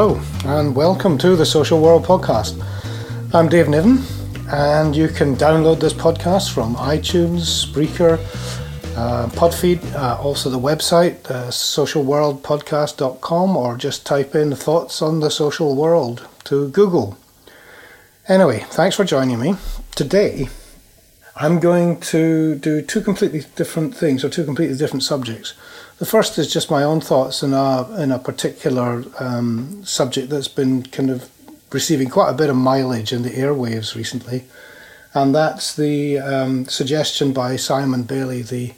Hello, and welcome to the Social World Podcast. I'm Dave Niven, and you can download this podcast from iTunes, Spreaker, uh, Podfeed, uh, also the website, uh, socialworldpodcast.com, or just type in thoughts on the social world to Google. Anyway, thanks for joining me. Today, I'm going to do two completely different things, or two completely different subjects. The first is just my own thoughts in a in a particular um, subject that's been kind of receiving quite a bit of mileage in the airwaves recently, and that's the um, suggestion by Simon Bailey, the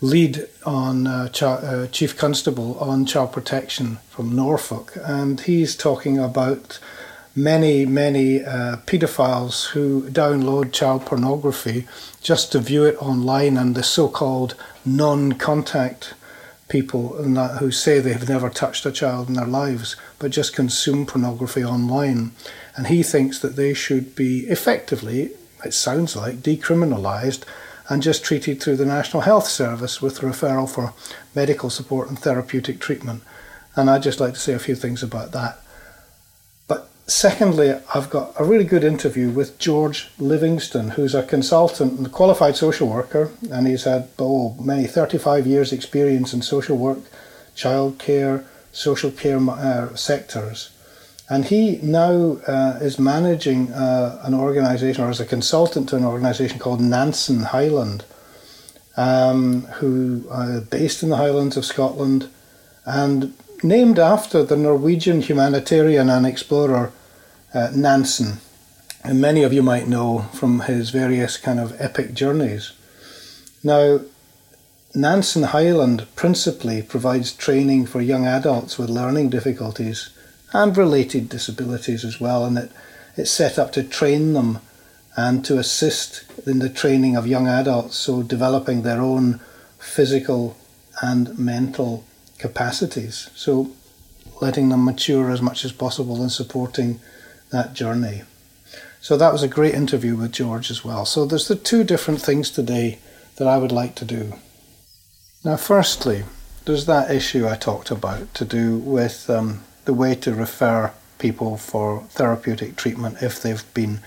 lead on uh, uh, Chief Constable on Child Protection from Norfolk, and he's talking about many, many uh, paedophiles who download child pornography just to view it online and the so called non contact people who say they have never touched a child in their lives but just consume pornography online. And he thinks that they should be effectively, it sounds like, decriminalised and just treated through the National Health Service with referral for medical support and therapeutic treatment. And I'd just like to say a few things about that. Secondly, I've got a really good interview with George Livingston, who's a consultant and a qualified social worker, and he's had oh, many 35 years' experience in social work, childcare, social care uh, sectors. And he now uh, is managing uh, an organisation, or as a consultant to an organisation called Nansen Highland, um, who are based in the Highlands of Scotland and named after the Norwegian humanitarian and explorer uh, Nansen, and many of you might know from his various kind of epic journeys. Now, Nansen Highland principally provides training for young adults with learning difficulties and related disabilities as well, and it, it's set up to train them and to assist in the training of young adults, so developing their own physical and mental capacities. So letting them mature as much as possible and supporting that journey. So that was a great interview with George as well. So there's the two different things today that I would like to do. Now, firstly, there's that issue I talked about to do with um, the way to refer people for therapeutic treatment if they've been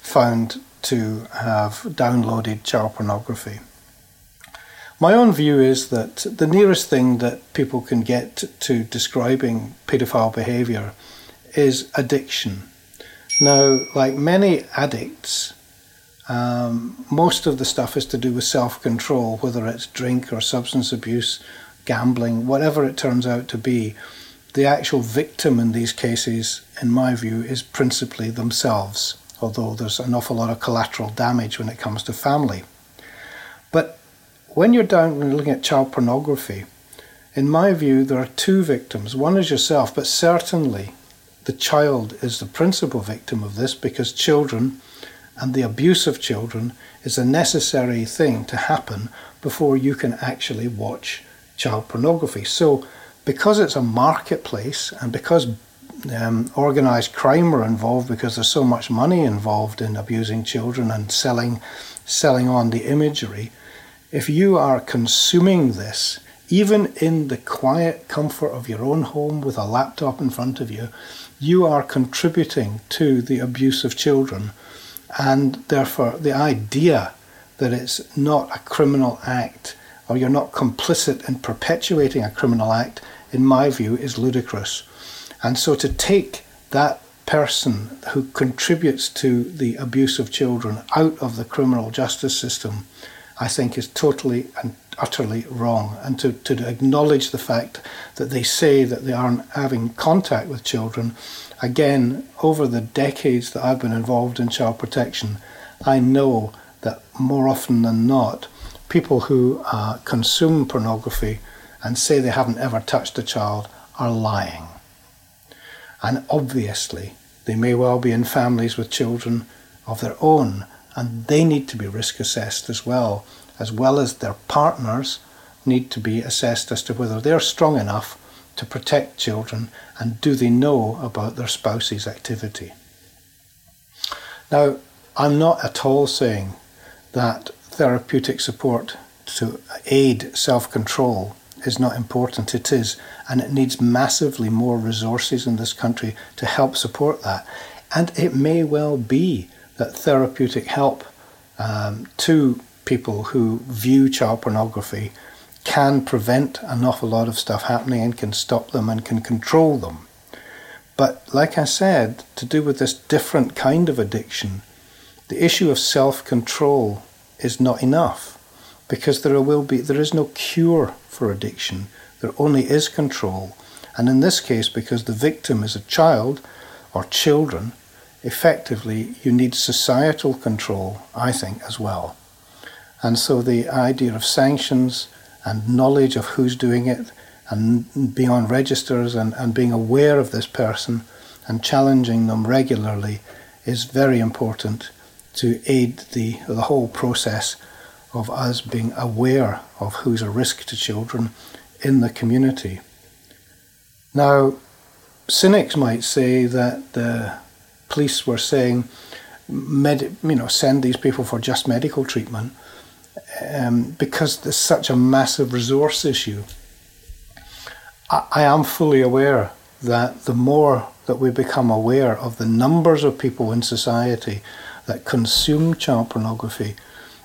found to have downloaded child pornography. My own view is that the nearest thing that people can get to describing paedophile behaviour is addiction. Now, like many addicts, um, most of the stuff is to do with self control, whether it's drink or substance abuse, gambling, whatever it turns out to be. The actual victim in these cases, in my view, is principally themselves, although there's an awful lot of collateral damage when it comes to family. But when you're down when you're looking at child pornography, in my view, there are two victims. One is yourself, but certainly the child is the principal victim of this because children and the abuse of children is a necessary thing to happen before you can actually watch child pornography. So, because it's a marketplace and because um, organized crime are involved, because there's so much money involved in abusing children and selling, selling on the imagery, if you are consuming this, even in the quiet comfort of your own home with a laptop in front of you, you are contributing to the abuse of children, and therefore the idea that it's not a criminal act or you're not complicit in perpetuating a criminal act, in my view, is ludicrous. And so to take that person who contributes to the abuse of children out of the criminal justice system, I think is totally and utterly wrong. And to, to acknowledge the fact that they say that they aren't having contact with children, again, over the decades that I've been involved in child protection, I know that more often than not, people who uh, consume pornography and say they haven't ever touched a child are lying. And obviously, they may well be in families with children of their own, and they need to be risk assessed as well as well as their partners, need to be assessed as to whether they're strong enough to protect children and do they know about their spouse's activity. Now, I'm not at all saying that therapeutic support to aid self control is not important. It is, and it needs massively more resources in this country to help support that. And it may well be that therapeutic help um, to people who view child pornography can prevent an awful lot of stuff happening and can stop them and can control them. But like I said, to do with this different kind of addiction, the issue of self control is not enough because there will be there is no cure for addiction. There only is control. And in this case, because the victim is a child or children, effectively you need societal control, I think, as well. And so the idea of sanctions and knowledge of who's doing it and being on registers and, and being aware of this person and challenging them regularly is very important to aid the, the whole process of us being aware of who's a risk to children in the community. Now, cynics might say that the police were saying, med- you know, send these people for just medical treatment um, because there's such a massive resource issue. I, I am fully aware that the more that we become aware of the numbers of people in society that consume child pornography,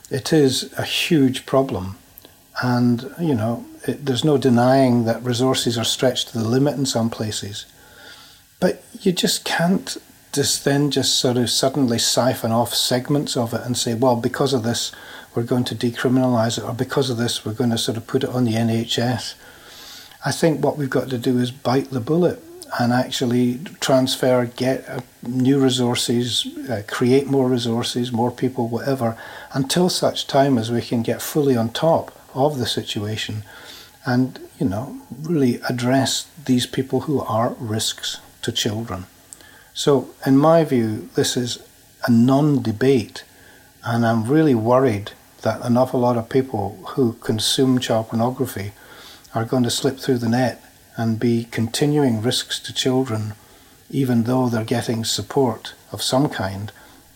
it is a huge problem. And, you know, it, there's no denying that resources are stretched to the limit in some places. But you just can't just then just sort of suddenly siphon off segments of it and say, well, because of this, we're going to decriminalise it, or because of this, we're going to sort of put it on the NHS. I think what we've got to do is bite the bullet and actually transfer, get uh, new resources, uh, create more resources, more people, whatever, until such time as we can get fully on top of the situation and, you know, really address these people who are risks to children. So, in my view, this is a non debate, and I'm really worried that an awful lot of people who consume child pornography are going to slip through the net and be continuing risks to children, even though they're getting support of some kind,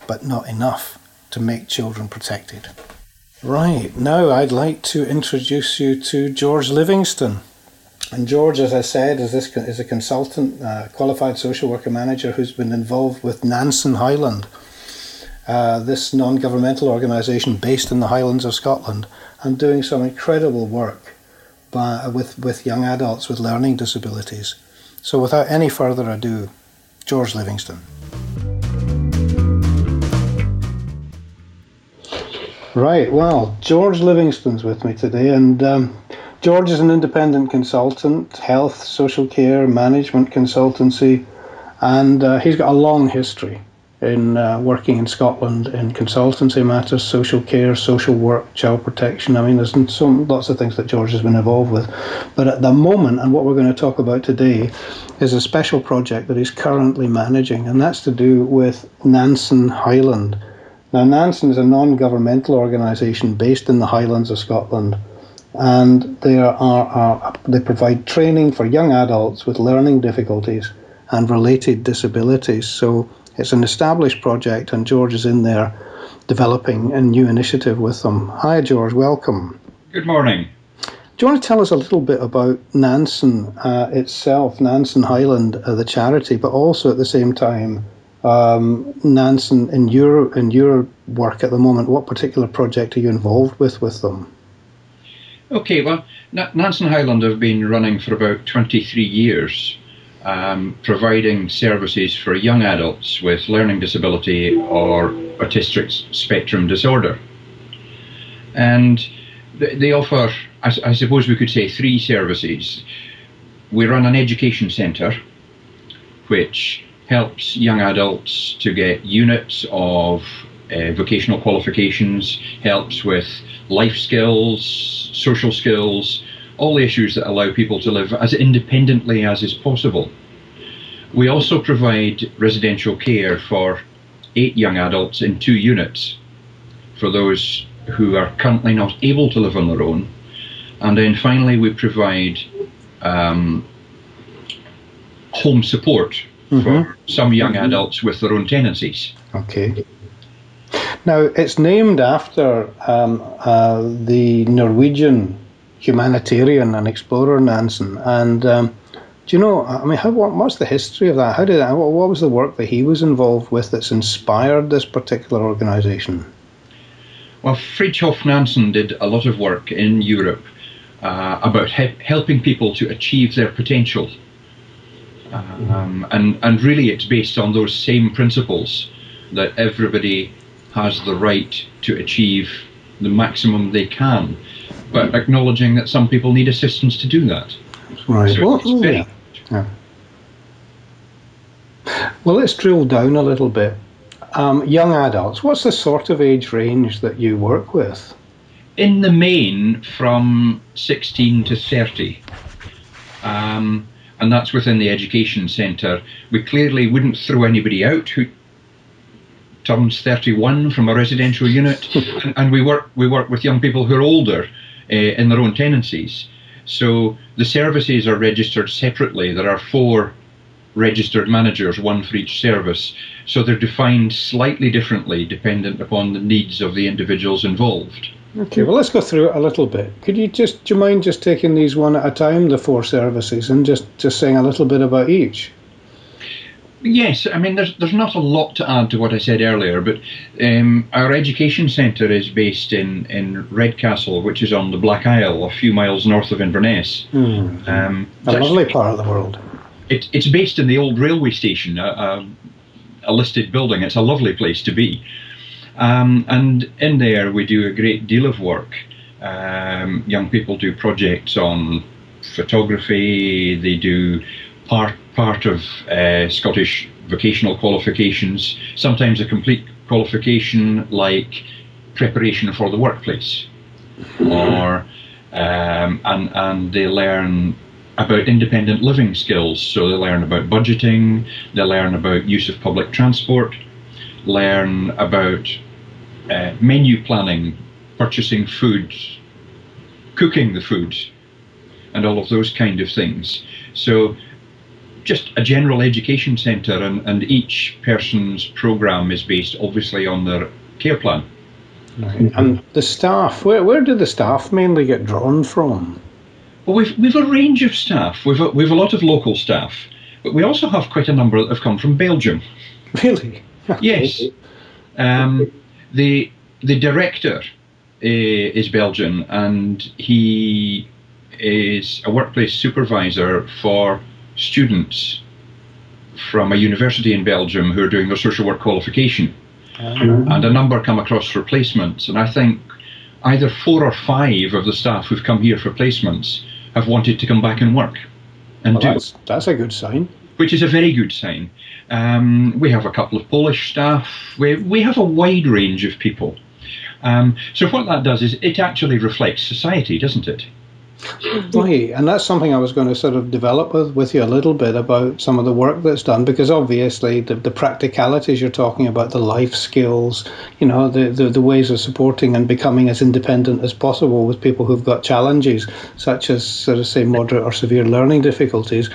but not enough to make children protected. Right, now I'd like to introduce you to George Livingston. And George, as I said, is, this, is a consultant, uh, qualified social worker manager who's been involved with Nansen Highland, uh, this non governmental organisation based in the Highlands of Scotland, and doing some incredible work by, with, with young adults with learning disabilities. So, without any further ado, George Livingston. Right, well, George Livingston's with me today, and um, George is an independent consultant, health, social care, management consultancy, and uh, he's got a long history in uh, working in Scotland in consultancy matters, social care, social work, child protection. I mean, there's some lots of things that George has been involved with. But at the moment, and what we're going to talk about today, is a special project that he's currently managing, and that's to do with Nansen Highland. Now, Nansen is a non-governmental organisation based in the Highlands of Scotland, and they are, are they provide training for young adults with learning difficulties and related disabilities. So it's an established project, and George is in there developing a new initiative with them. Hi, George. Welcome. Good morning. Do you want to tell us a little bit about Nansen uh, itself, Nansen Highland, uh, the charity, but also at the same time, um, Nansen in your in your work at the moment? What particular project are you involved with with them? Okay, well, Nansen Highland have been running for about 23 years um, providing services for young adults with learning disability or autistic spectrum disorder. And they offer, I, suppose we could say, three services. We run an education centre which helps young adults to get units of uh, vocational qualifications, helps with life skills, social skills, all the issues that allow people to live as independently as is possible. We also provide residential care for eight young adults in two units for those who are currently not able to live on their own. And then finally, we provide um, home support mm-hmm. for some young mm-hmm. adults with their own tenancies. Okay. Now, it's named after um, uh, the Norwegian humanitarian and explorer, Nansen. And um, do you know? I mean, how what, what's the history of that? How did that, what, what was the work that he was involved with that's inspired this particular organisation? Well, Fridtjof Nansen did a lot of work in Europe uh, about he- helping people to achieve their potential. Um, and, and really, it's based on those same principles that everybody has the right to achieve the maximum they can, but acknowledging that some people need assistance to do that. Right. So well, yeah. Yeah. Well, let's drill down a little bit. Um, young adults, what's the sort of age range that you work with? In the main, from 16 to 30. Um, and that's within the education centre. We clearly wouldn't throw anybody out who turns 31 from a residential unit, and, and, we work we work with young people who are older uh, in their own tenancies. So the services are registered separately. There are four registered managers, one for each service. So they're defined slightly differently dependent upon the needs of the individuals involved. Okay, well, let's go through it a little bit. Could you just, do you mind just taking these one at a time, the four services, and just, just saying a little bit about each? Yes, I mean, there's, there's not a lot to add to what I said earlier, but um, our education centre is based in, in Redcastle, which is on the Black Isle, a few miles north of Inverness. Mm. Um, a lovely part of the world. It, it's based in the old railway station, a, a, a listed building. It's a lovely place to be. Um, and in there, we do a great deal of work. Um, young people do projects on photography, they do part part of uh, Scottish vocational qualifications, sometimes a complete qualification like preparation for the workplace, or um, and and they learn about independent living skills. So they learn about budgeting, they learn about use of public transport, learn about uh, menu planning, purchasing food, cooking the food, and all of those kind of things. So just a general education centre, and, and each person's programme is based obviously on their care plan. Right. And the staff, where, where do the staff mainly get drawn from? Well, we've, we've a range of staff. We've a, we've a lot of local staff, but we also have quite a number that have come from Belgium. Really? yes. Um, the the director uh, is Belgian, and he is a workplace supervisor for students from a university in Belgium who are doing their social work qualification. Mm-hmm. And a number come across for placements. And I think either four or five of the staff who've come here for placements have wanted to come back and work. And well, do. That's, that's a good sign. Which is a very good sign. Um, we have a couple of Polish staff. We, we have a wide range of people. Um, so what that does is it actually reflects society, doesn't it? Right, and that's something I was going to sort of develop with, with you a little bit about some of the work that's done, because obviously the, the practicalities you're talking about, the life skills, you know, the, the, the ways of supporting and becoming as independent as possible with people who've got challenges, such as, sort of say, moderate or severe learning difficulties,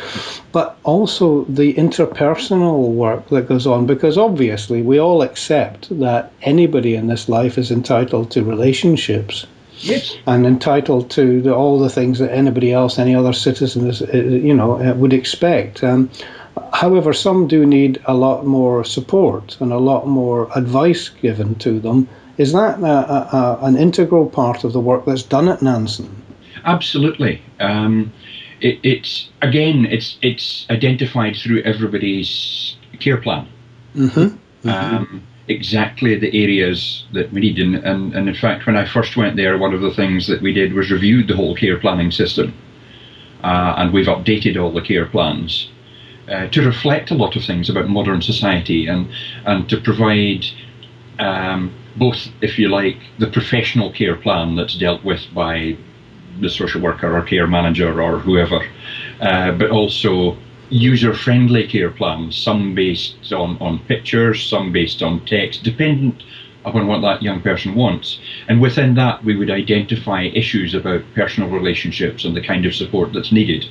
but also the interpersonal work that goes on, because obviously we all accept that anybody in this life is entitled to relationships Yes. And entitled to the, all the things that anybody else, any other citizen, is, uh, you know, uh, would expect. Um, however, some do need a lot more support and a lot more advice given to them. Is that a, a, an integral part of the work that's done at Nansen? Absolutely. Um, it, it's again, it's it's identified through everybody's care plan. Mm-hmm. Mm-hmm. Um, exactly the areas that we need. And, and, and in fact, when I first went there, one of the things that we did was reviewed the whole care planning system. Uh, and we've updated all the care plans uh, to reflect a lot of things about modern society and, and to provide um, both, if you like, the professional care plan that's dealt with by the social worker or care manager or whoever, uh, but also user friendly care plans, some based on, on pictures, some based on text, dependent upon what that young person wants. And within that, we would identify issues about personal relationships and the kind of support that's needed,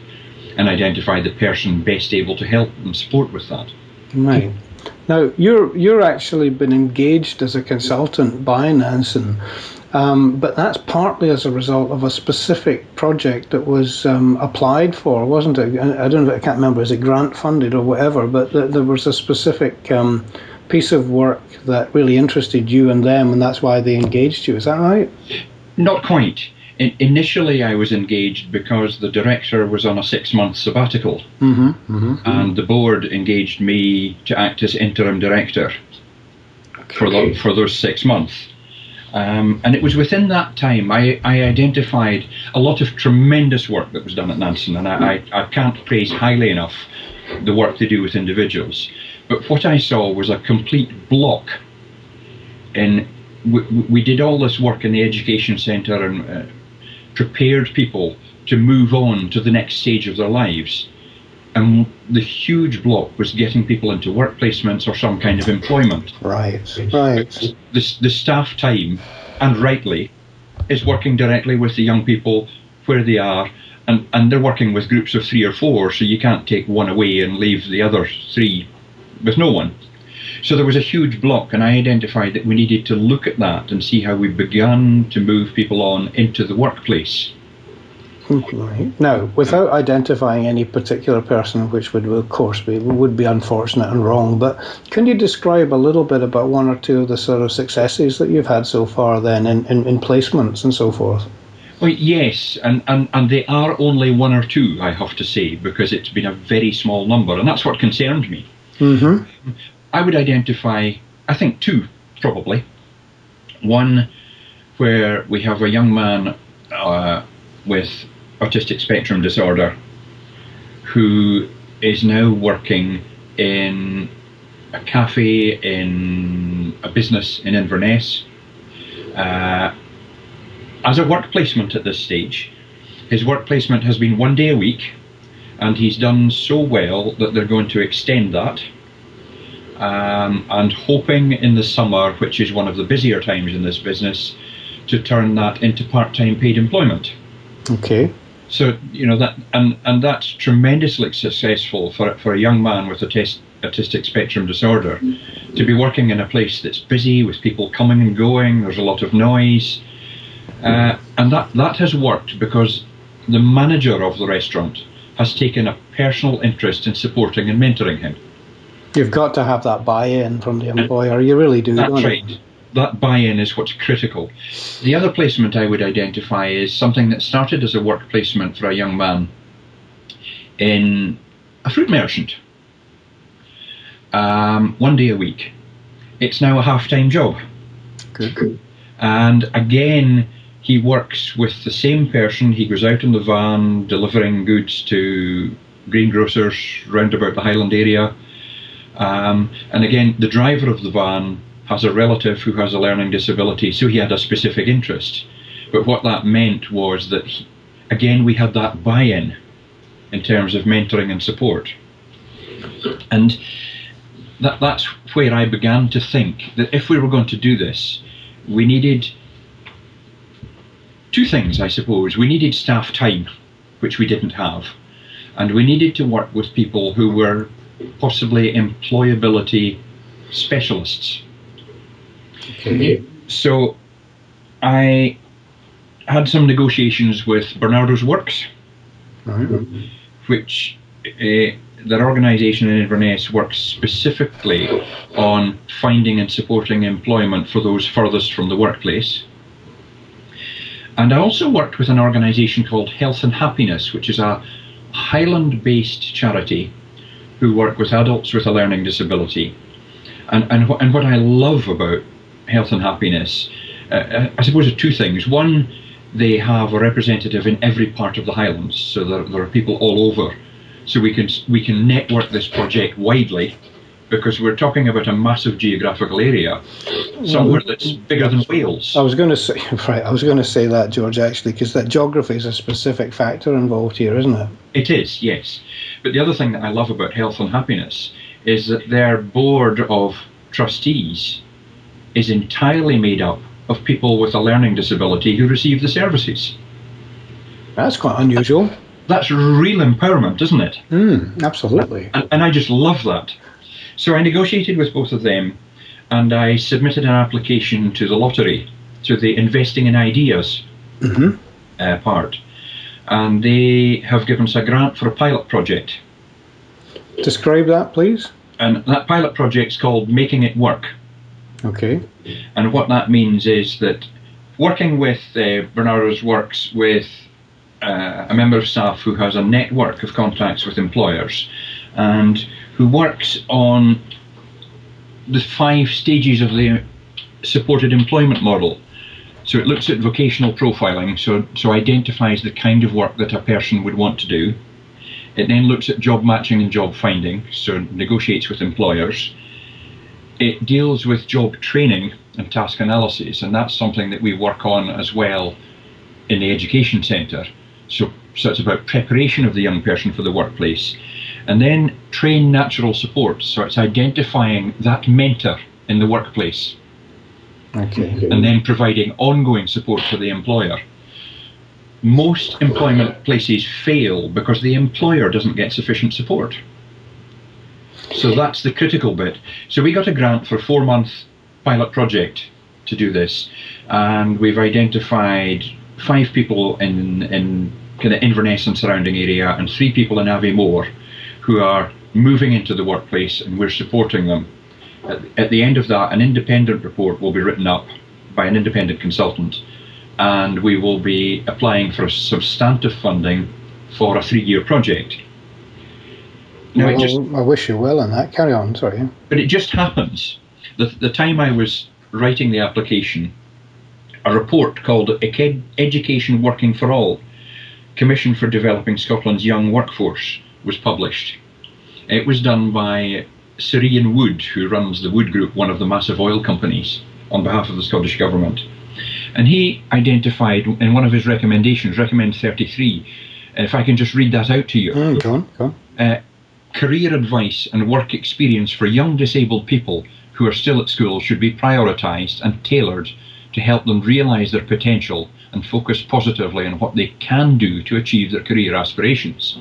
and identify the person best able to help and support with that. Right. Now, you're you're actually been engaged as a consultant by Nansen, um, but that's partly as a result of a specific project that was um, applied for, wasn't it? I don't know. I can't remember. Is it grant funded or whatever? But th- there was a specific um, piece of work that really interested you and them, and that's why they engaged you. Is that right? Not quite. In- initially, I was engaged because the director was on a six-month sabbatical, Mm-hmm. mm-hmm. and the board engaged me to act as interim director for the, for those six months. Um, and it was within that time I, I identified a lot of tremendous work that was done at Nansen, and I, I, I can't praise highly enough the work they do with individuals. But what I saw was a complete block in. We, we did all this work in the education centre and uh, prepared people to move on to the next stage of their lives. And the huge block was getting people into work placements or some kind of employment. Right. Right. The, the staff time, and rightly, is working directly with the young people where they are, and, and they're working with groups of three or four, so you can't take one away and leave the other three with no one. So there was a huge block, and I identified that we needed to look at that and see how we began to move people on into the workplace. Right. Now, without identifying any particular person, which would of course be would be unfortunate and wrong, but can you describe a little bit about one or two of the sort of successes that you've had so far, then in, in, in placements and so forth? Well, yes, and, and, and they are only one or two, I have to say, because it's been a very small number, and that's what concerned me. Mm-hmm. I would identify, I think, two probably. One where we have a young man uh, with autistic spectrum disorder who is now working in a cafe in a business in Inverness uh, as a work placement at this stage. His work placement has been one day a week, and he's done so well that they're going to extend that um, and hoping in the summer, which is one of the busier times in this business, to turn that into part-time paid employment. Okay. So you know that, and and that's tremendously successful for for a young man with a test autistic spectrum disorder to be working in a place that's busy with people coming and going. There's a lot of noise, uh, and that that has worked because the manager of the restaurant has taken a personal interest in supporting and mentoring him. You've got to have that buy-in from the employer. You really do. That's right. That buy-in is what's critical. The other placement I would identify is something that started as a work placement for a young man in a fruit merchant, um, one day a week. It's now a half-time job, Good. and again he works with the same person. He goes out in the van delivering goods to greengrocers round about the Highland area. Um, and again, the driver of the van has a relative who has a learning disability, so he had a specific interest. But what that meant was that, he, again, we had that buy in in terms of mentoring and support. And that, that's where I began to think that if we were going to do this, we needed two things, I suppose. We needed staff time, which we didn't have, and we needed to work with people who were possibly employability specialists. Okay. So I had some negotiations with Barnardo's Works, Right. which uh, their organisation in Inverness works specifically on finding and supporting employment for those furthest from the workplace. And I also worked with an organisation called Health and Happiness, which is a Highland based charity who work with adults with a learning disability. And, and, wh- and what I love about Health and Happiness, uh, I suppose, there are two things. One, they have a representative in every part of the Highlands, so there, there are people all over. So we can we can network this project widely, because we're talking about a massive geographical area, somewhere that's bigger than Wales. I was going to say right. I was going to say that George actually, because that geography is a specific factor involved here, isn't it? It is, yes. But the other thing that I love about Health and Happiness is that their board of trustees is entirely made up of people with a learning disability who receive the services. That's quite unusual. That's real empowerment, isn't it? Mm, absolutely. And, and I just love that. So I negotiated with both of them and I submitted an application to the lottery, to the investing in ideas Mm-hmm. uh, part. And they have given us a grant for a pilot project. Describe that, please. And that pilot project's called Making It Work. Okay. And what that means is that working with uh, Barnardo's works with uh, a member of staff who has a network of contacts with employers and who works on the five stages of the supported employment model. So it looks at vocational profiling, so, so identifies the kind of work that a person would want to do. It then looks at job matching and job finding, so negotiates with employers. It deals with job training and task analysis, and that's something that we work on as well in the education centre. So, so it's about preparation of the young person for the workplace. And then train natural support, so it's identifying that mentor in the workplace Okay. and then providing ongoing support for the employer. Most employment places fail because the employer doesn't get sufficient support. So that's the critical bit. So we got a grant for a four month pilot project to do this, and we've identified five people in, in kind of Inverness and surrounding area and three people in Aviemore who are moving into the workplace and we're supporting them. At, at the end of that, an independent report will be written up by an independent consultant, and we will be applying for substantive funding for a three-year project. It Well, just, I wish you well on that. Carry on. Sorry. but it just happens that the time I was writing the application, a report called Education Working for All, Commission for Developing Scotland's Young Workforce, was published. It was done by Sir Ian Wood, who runs the Wood Group, one of the massive oil companies, on behalf of the Scottish Government. And he identified in one of his recommendations, recommend 33, if I can just read that out to you Mm, go on. Go on. uh, career advice and work experience for young disabled people who are still at school should be prioritised and tailored to help them realise their potential and focus positively on what they can do to achieve their career aspirations.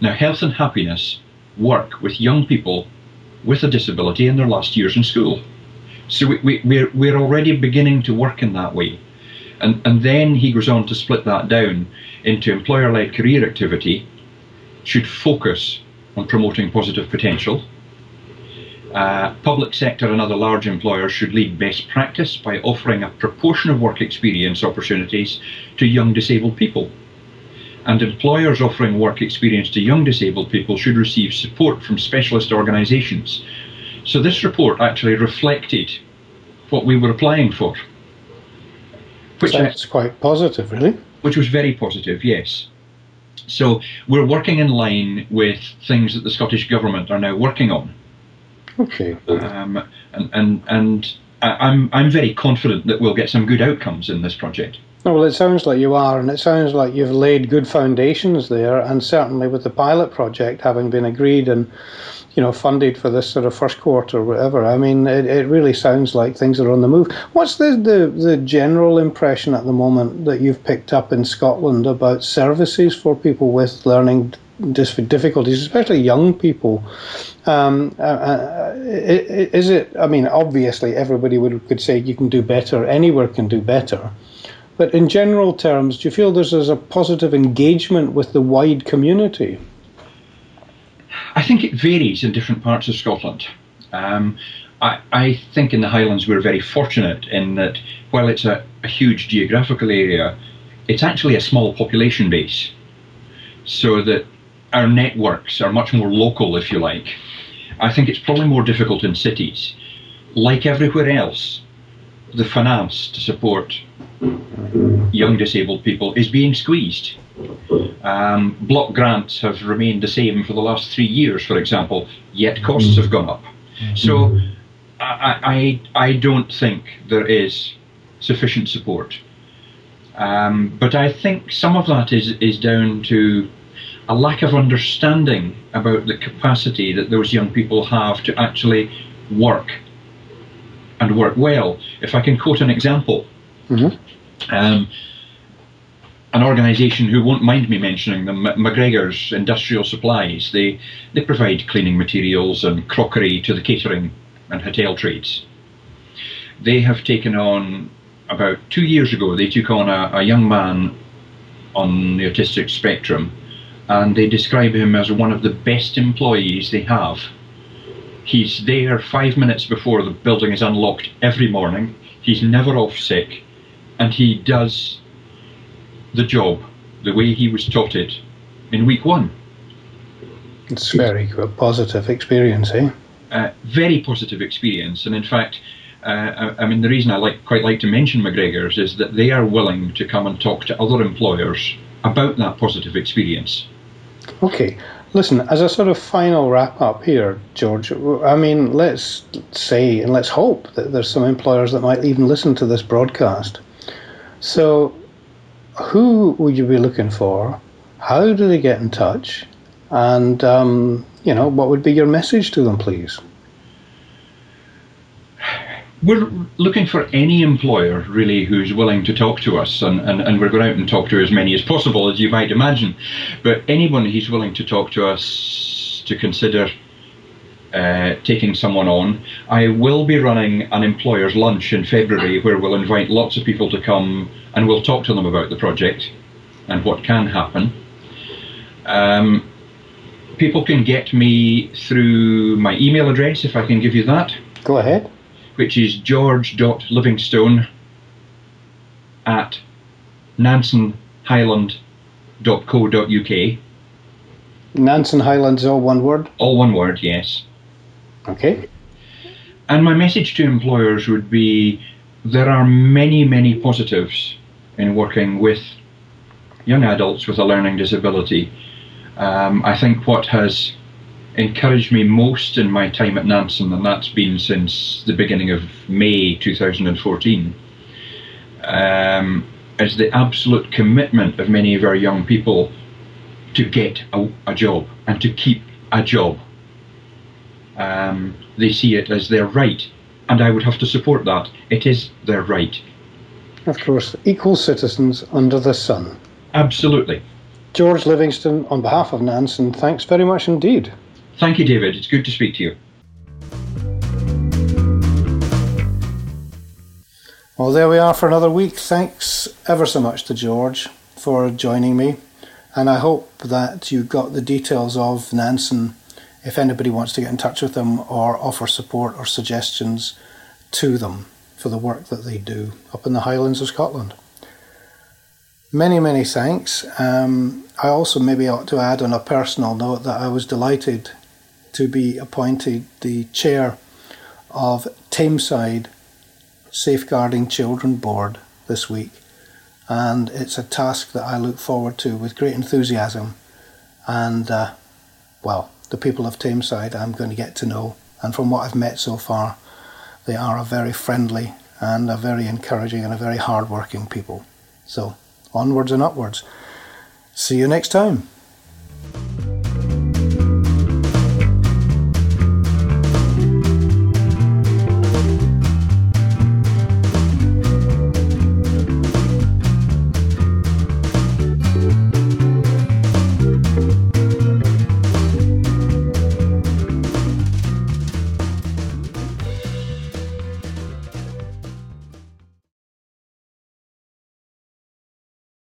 Now, health and happiness work with young people with a disability in their last years in school. So we, we, we're, we're already beginning to work in that way. And, and then he goes on to split that down into employer led career activity, should focus on promoting positive potential. Uh, public sector and other large employers should lead best practice by offering a proportion of work experience opportunities to young disabled people. And employers offering work experience to young disabled people should receive support from specialist organisations. So this report actually reflected what we were applying for, which I, quite positive, really. which was very positive, yes. So we're working in line with things that the Scottish Government are now working on. Okay. Um, and and, and I'm, I'm very confident that we'll get some good outcomes in this project. No, well, it sounds like you are, and it sounds like you've laid good foundations there, and certainly with the pilot project having been agreed and you know funded for this sort of first quarter or whatever. I mean, it, it really sounds like things are on the move. What's the, the the general impression at the moment that you've picked up in Scotland about services for people with learning difficulties, especially young people? Um, uh, uh, is it? I mean, obviously, everybody would could say you can do better. Anywhere can do better. But in general terms, do you feel there's, there's a positive engagement with the wide community? I think it varies in different parts of Scotland. Um, I, I think in the Highlands we're very fortunate in that while it's a, a huge geographical area, it's actually a small population base. So that our networks are much more local, if you like. I think it's probably more difficult in cities. Like everywhere else, the finance to support young disabled people is being squeezed. Um, block grants have remained the same for the last three years, for example, yet costs have gone up. So I, I, I don't think there is sufficient support. Um, but I think some of that is, is down to a lack of understanding about the capacity that those young people have to actually work and work well. If I can quote an example, Mhm. um, an organisation who won't mind me mentioning them, McGregor's Industrial Supplies. They they provide cleaning materials and crockery to the catering and hotel trades. They have taken on about two years ago. They took on a, a young man on the autistic spectrum, and they describe him as one of the best employees they have. He's there five minutes before the building is unlocked every morning. He's never off sick, and he does the job the way he was taught it in week one. It's very positive experience, eh? Uh, very positive experience, and in fact, uh, I, I, mean the reason I like quite like to mention McGregor's is that they are willing to come and talk to other employers about that positive experience. Okay, listen, as a sort of final wrap up here, George. I mean, let's say and let's hope that there's some employers that might even listen to this broadcast. So, who would you be looking for? How do they get in touch? And, um, you know, what would be your message to them, please? We're looking for any employer, really, who's willing to talk to us, and, and, and we're going out and talk to as many as possible, as you might imagine. But anyone who's willing to talk to us to consider uh, taking someone on. I will be running an employer's lunch in February where we'll invite lots of people to come and we'll talk to them about the project and what can happen. Um, people can get me through my email address if I can give you that. Go ahead. Which is george.livingstone at nansenhighland.co.uk. Nansen Highlands, all one word? All one word, yes. Okay. And my message to employers would be there are many, many positives in working with young adults with a learning disability. Um, I think what has encouraged me most in my time at Nansen, and that's been since the beginning of May 2014, um, is the absolute commitment of many of our young people to get a, a job and to keep a job um, they see it as their right, and I would have to support that. It is their right. Of course, equal citizens under the sun. Absolutely. George Livingstone, on behalf of Nansen, thanks very much indeed. Thank you, David. It's good to speak to you. Well, there we are for another week. Thanks ever so much to George for joining me, and I hope that you got the details of Nansen if anybody wants to get in touch with them or offer support or suggestions to them for the work that they do up in the Highlands of Scotland. Many, many thanks. Um, I also maybe ought to add on a personal note that I was delighted to be appointed the chair of Tameside Safeguarding Children Board this week, and it's a task that I look forward to with great enthusiasm. And uh, well, the people of Tameside I'm going to get to know. And from what I've met so far, they are a very friendly and a very encouraging and a very hard-working people. So onwards and upwards. See you next time.